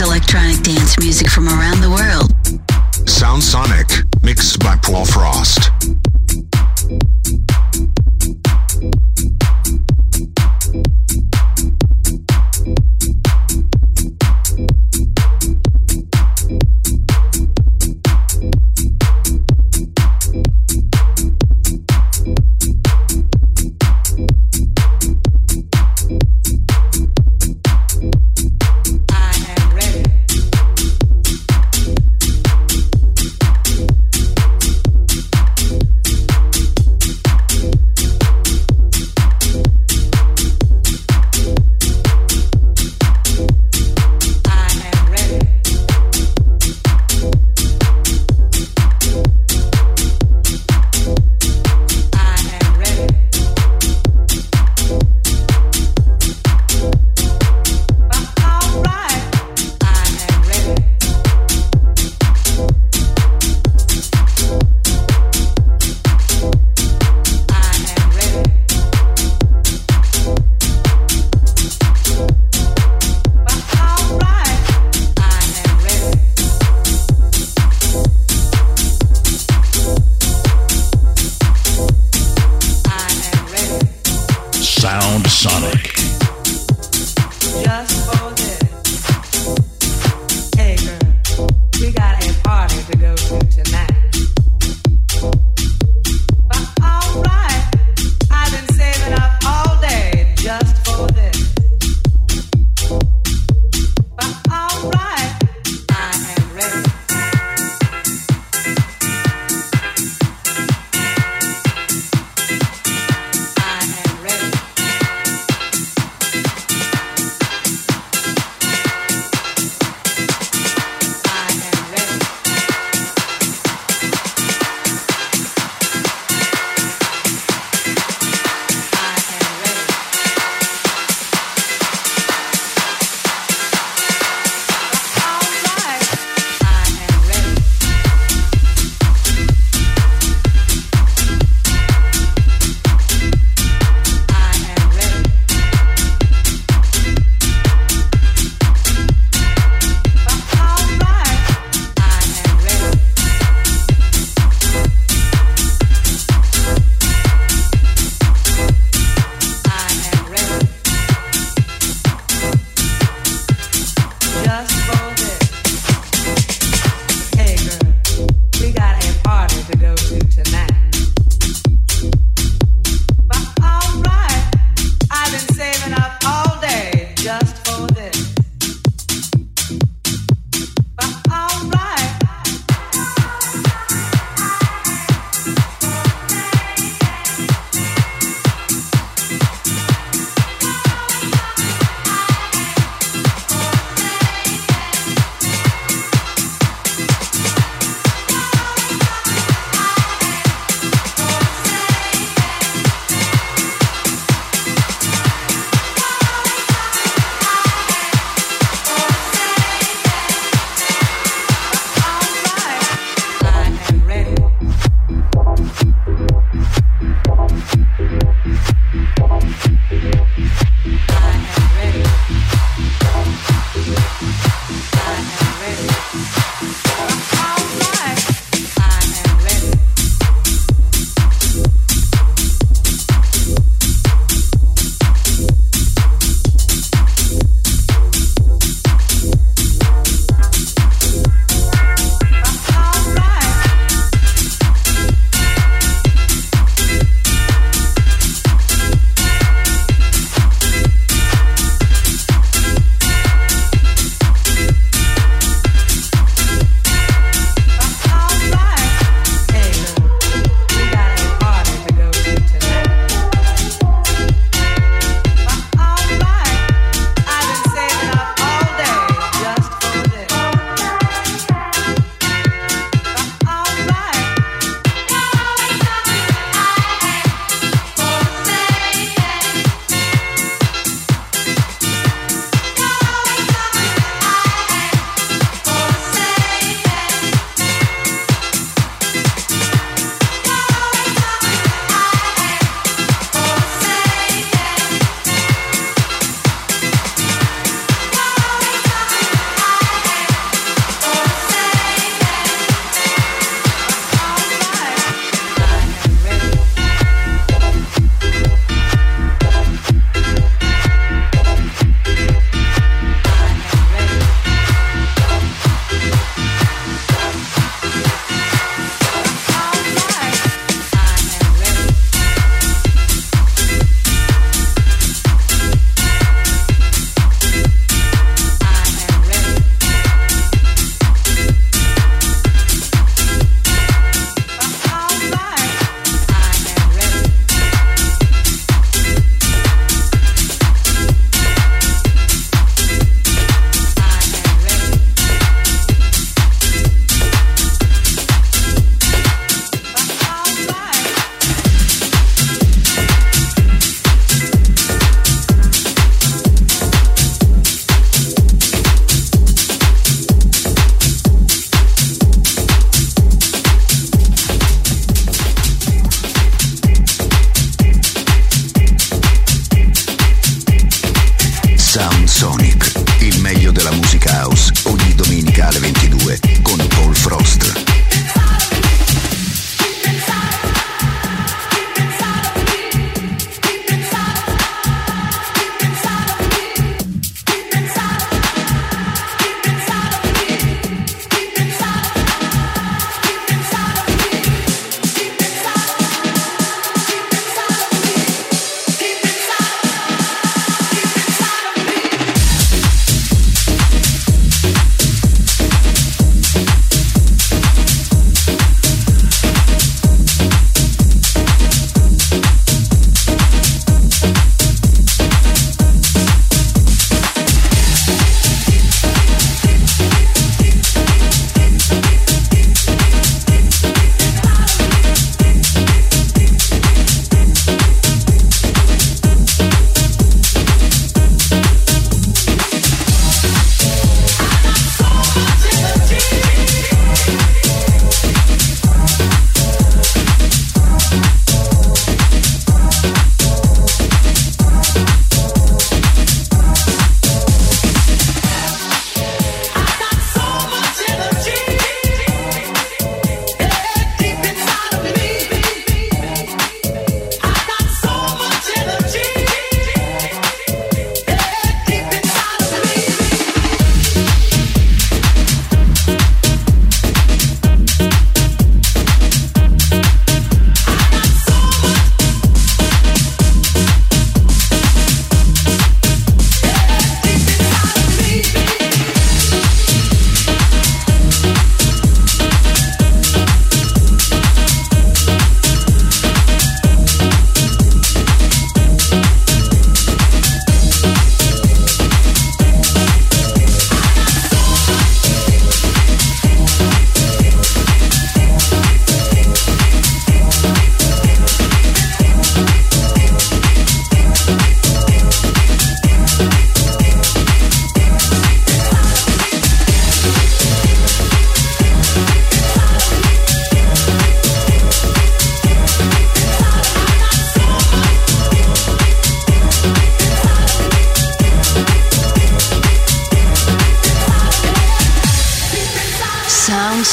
electronic dance music from around the world. Sound Sonic, mixed by Paul Frost.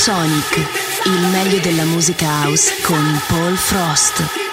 Sonic, il meglio della musica house con Paul Frost.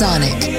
Sonic.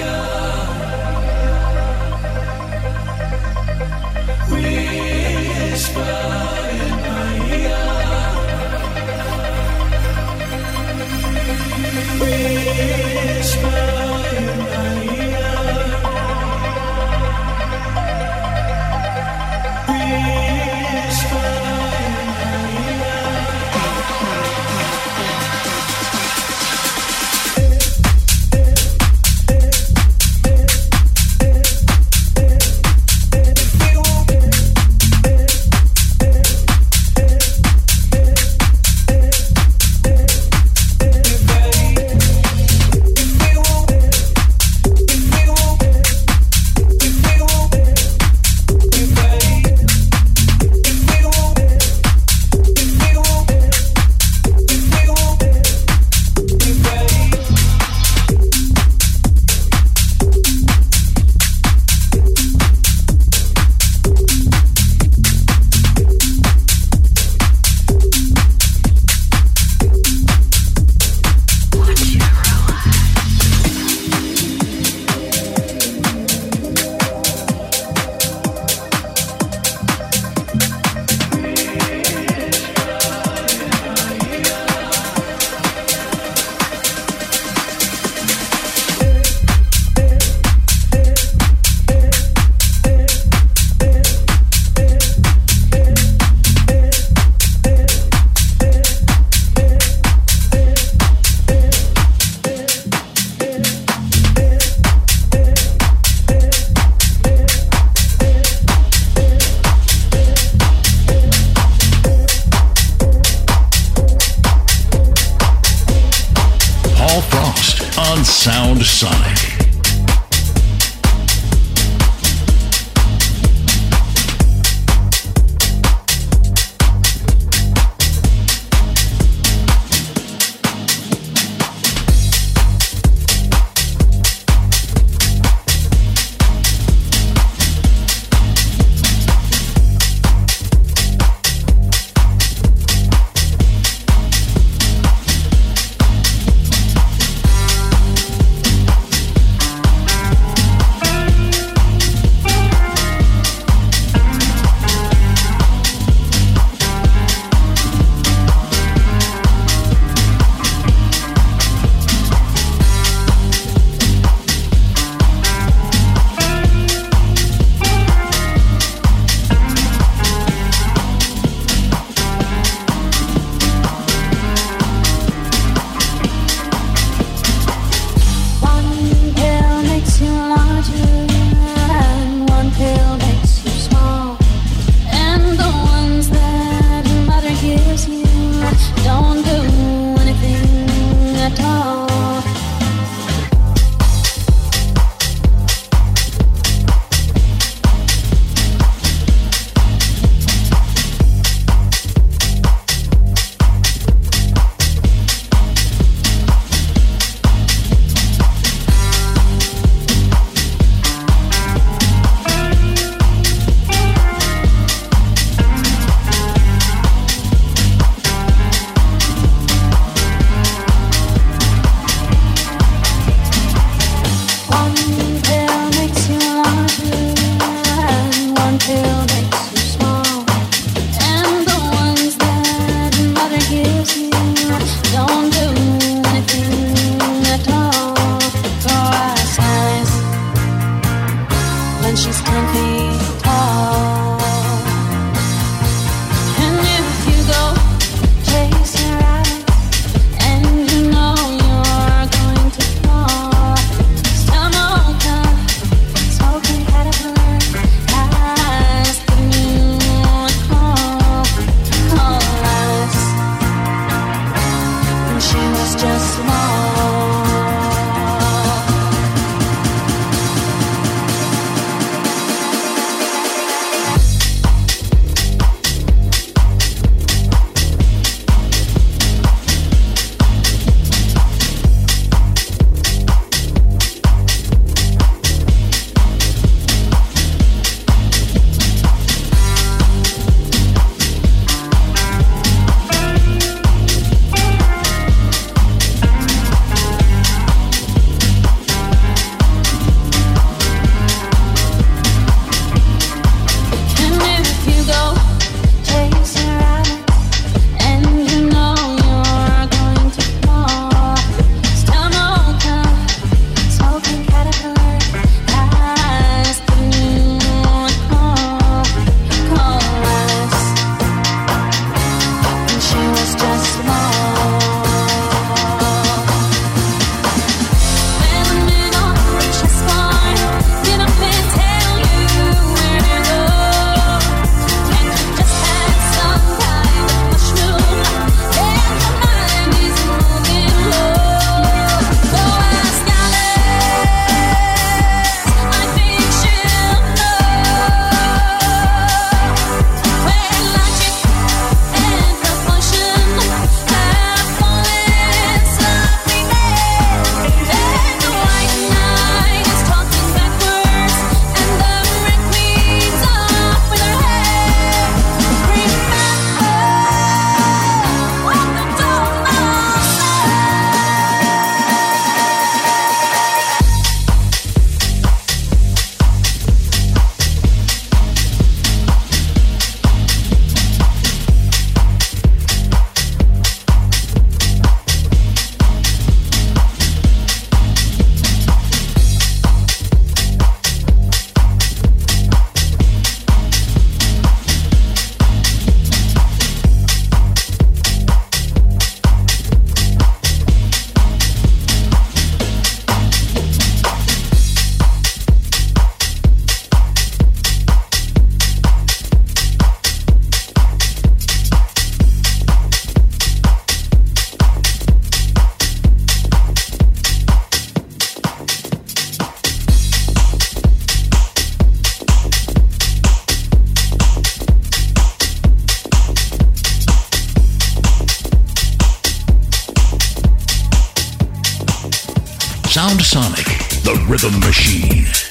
Sonic, the rhythm machine.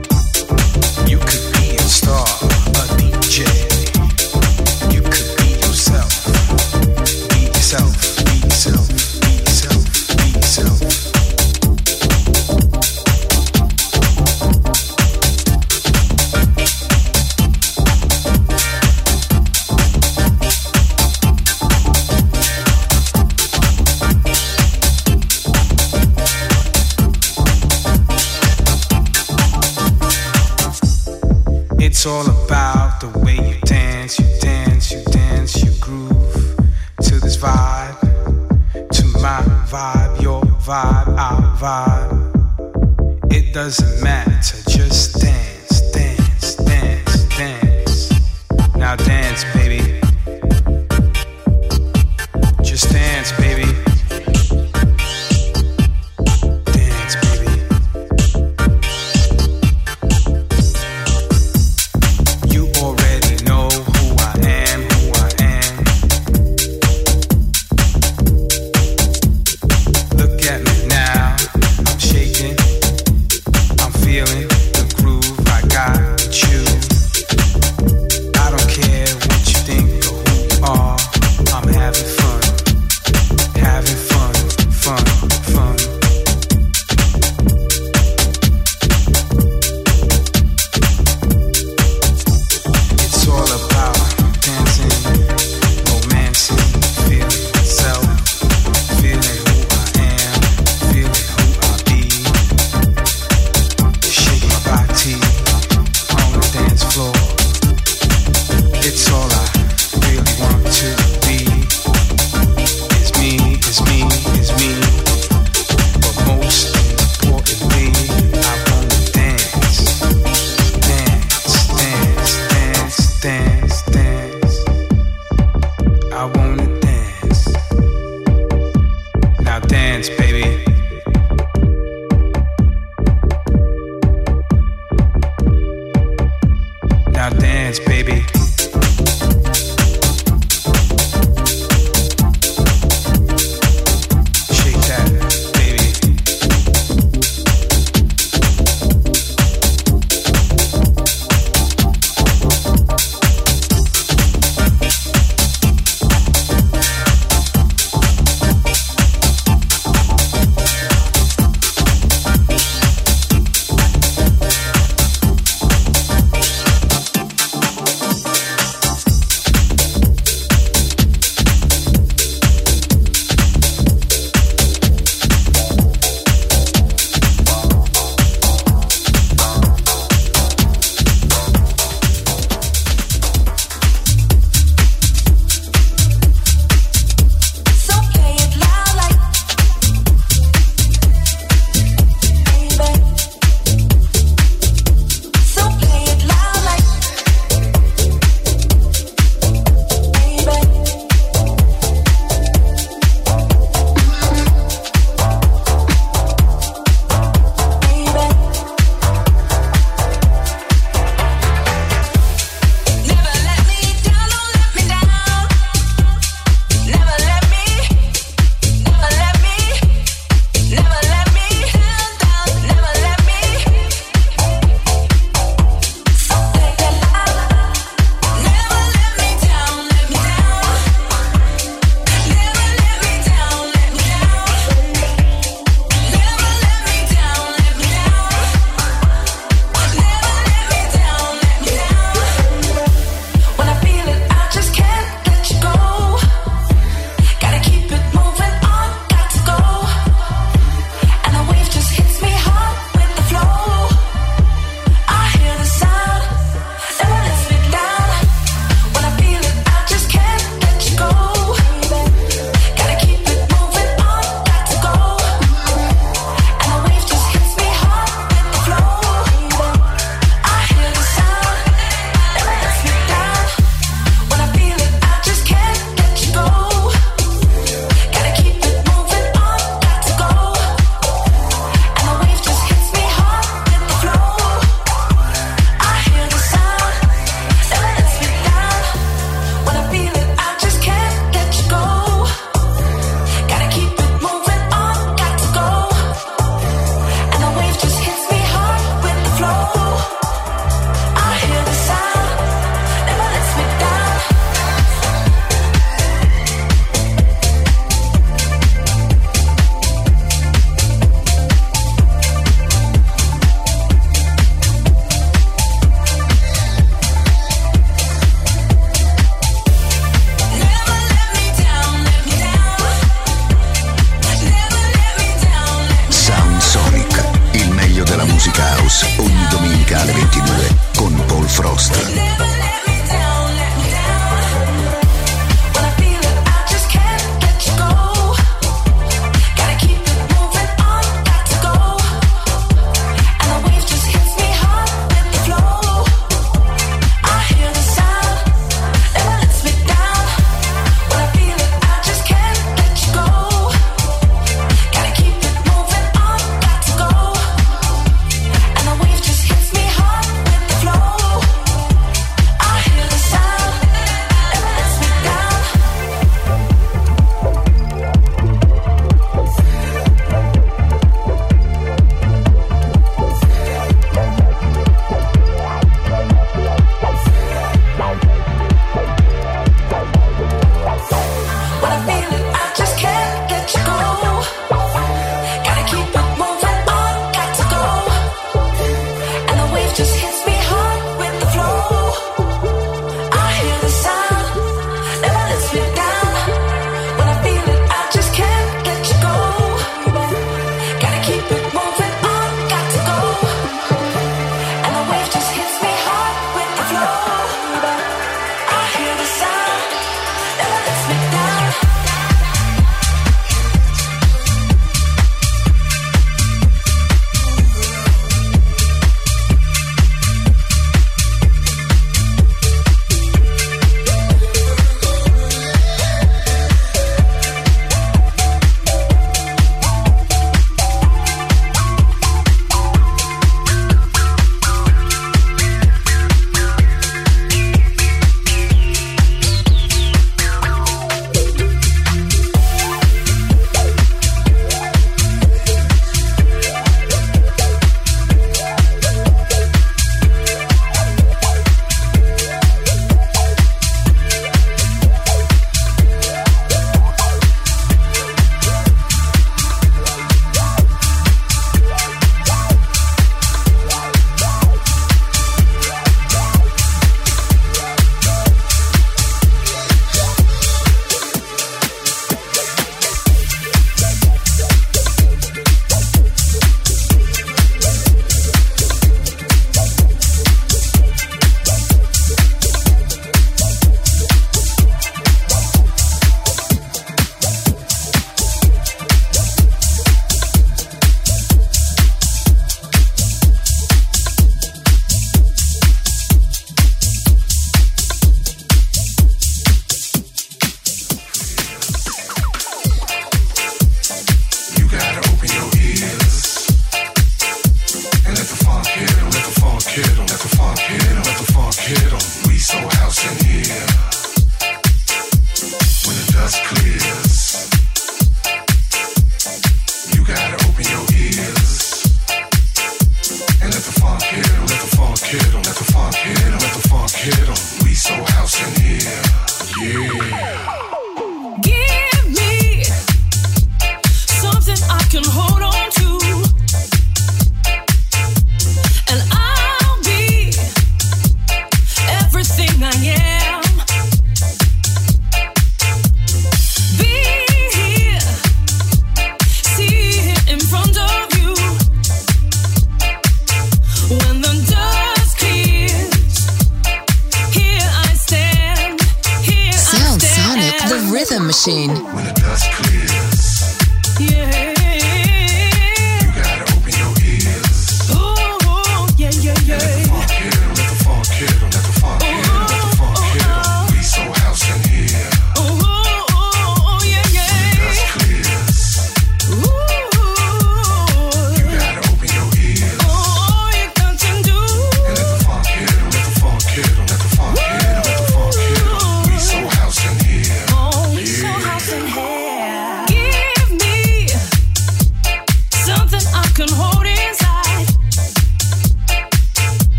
hit them.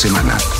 semana.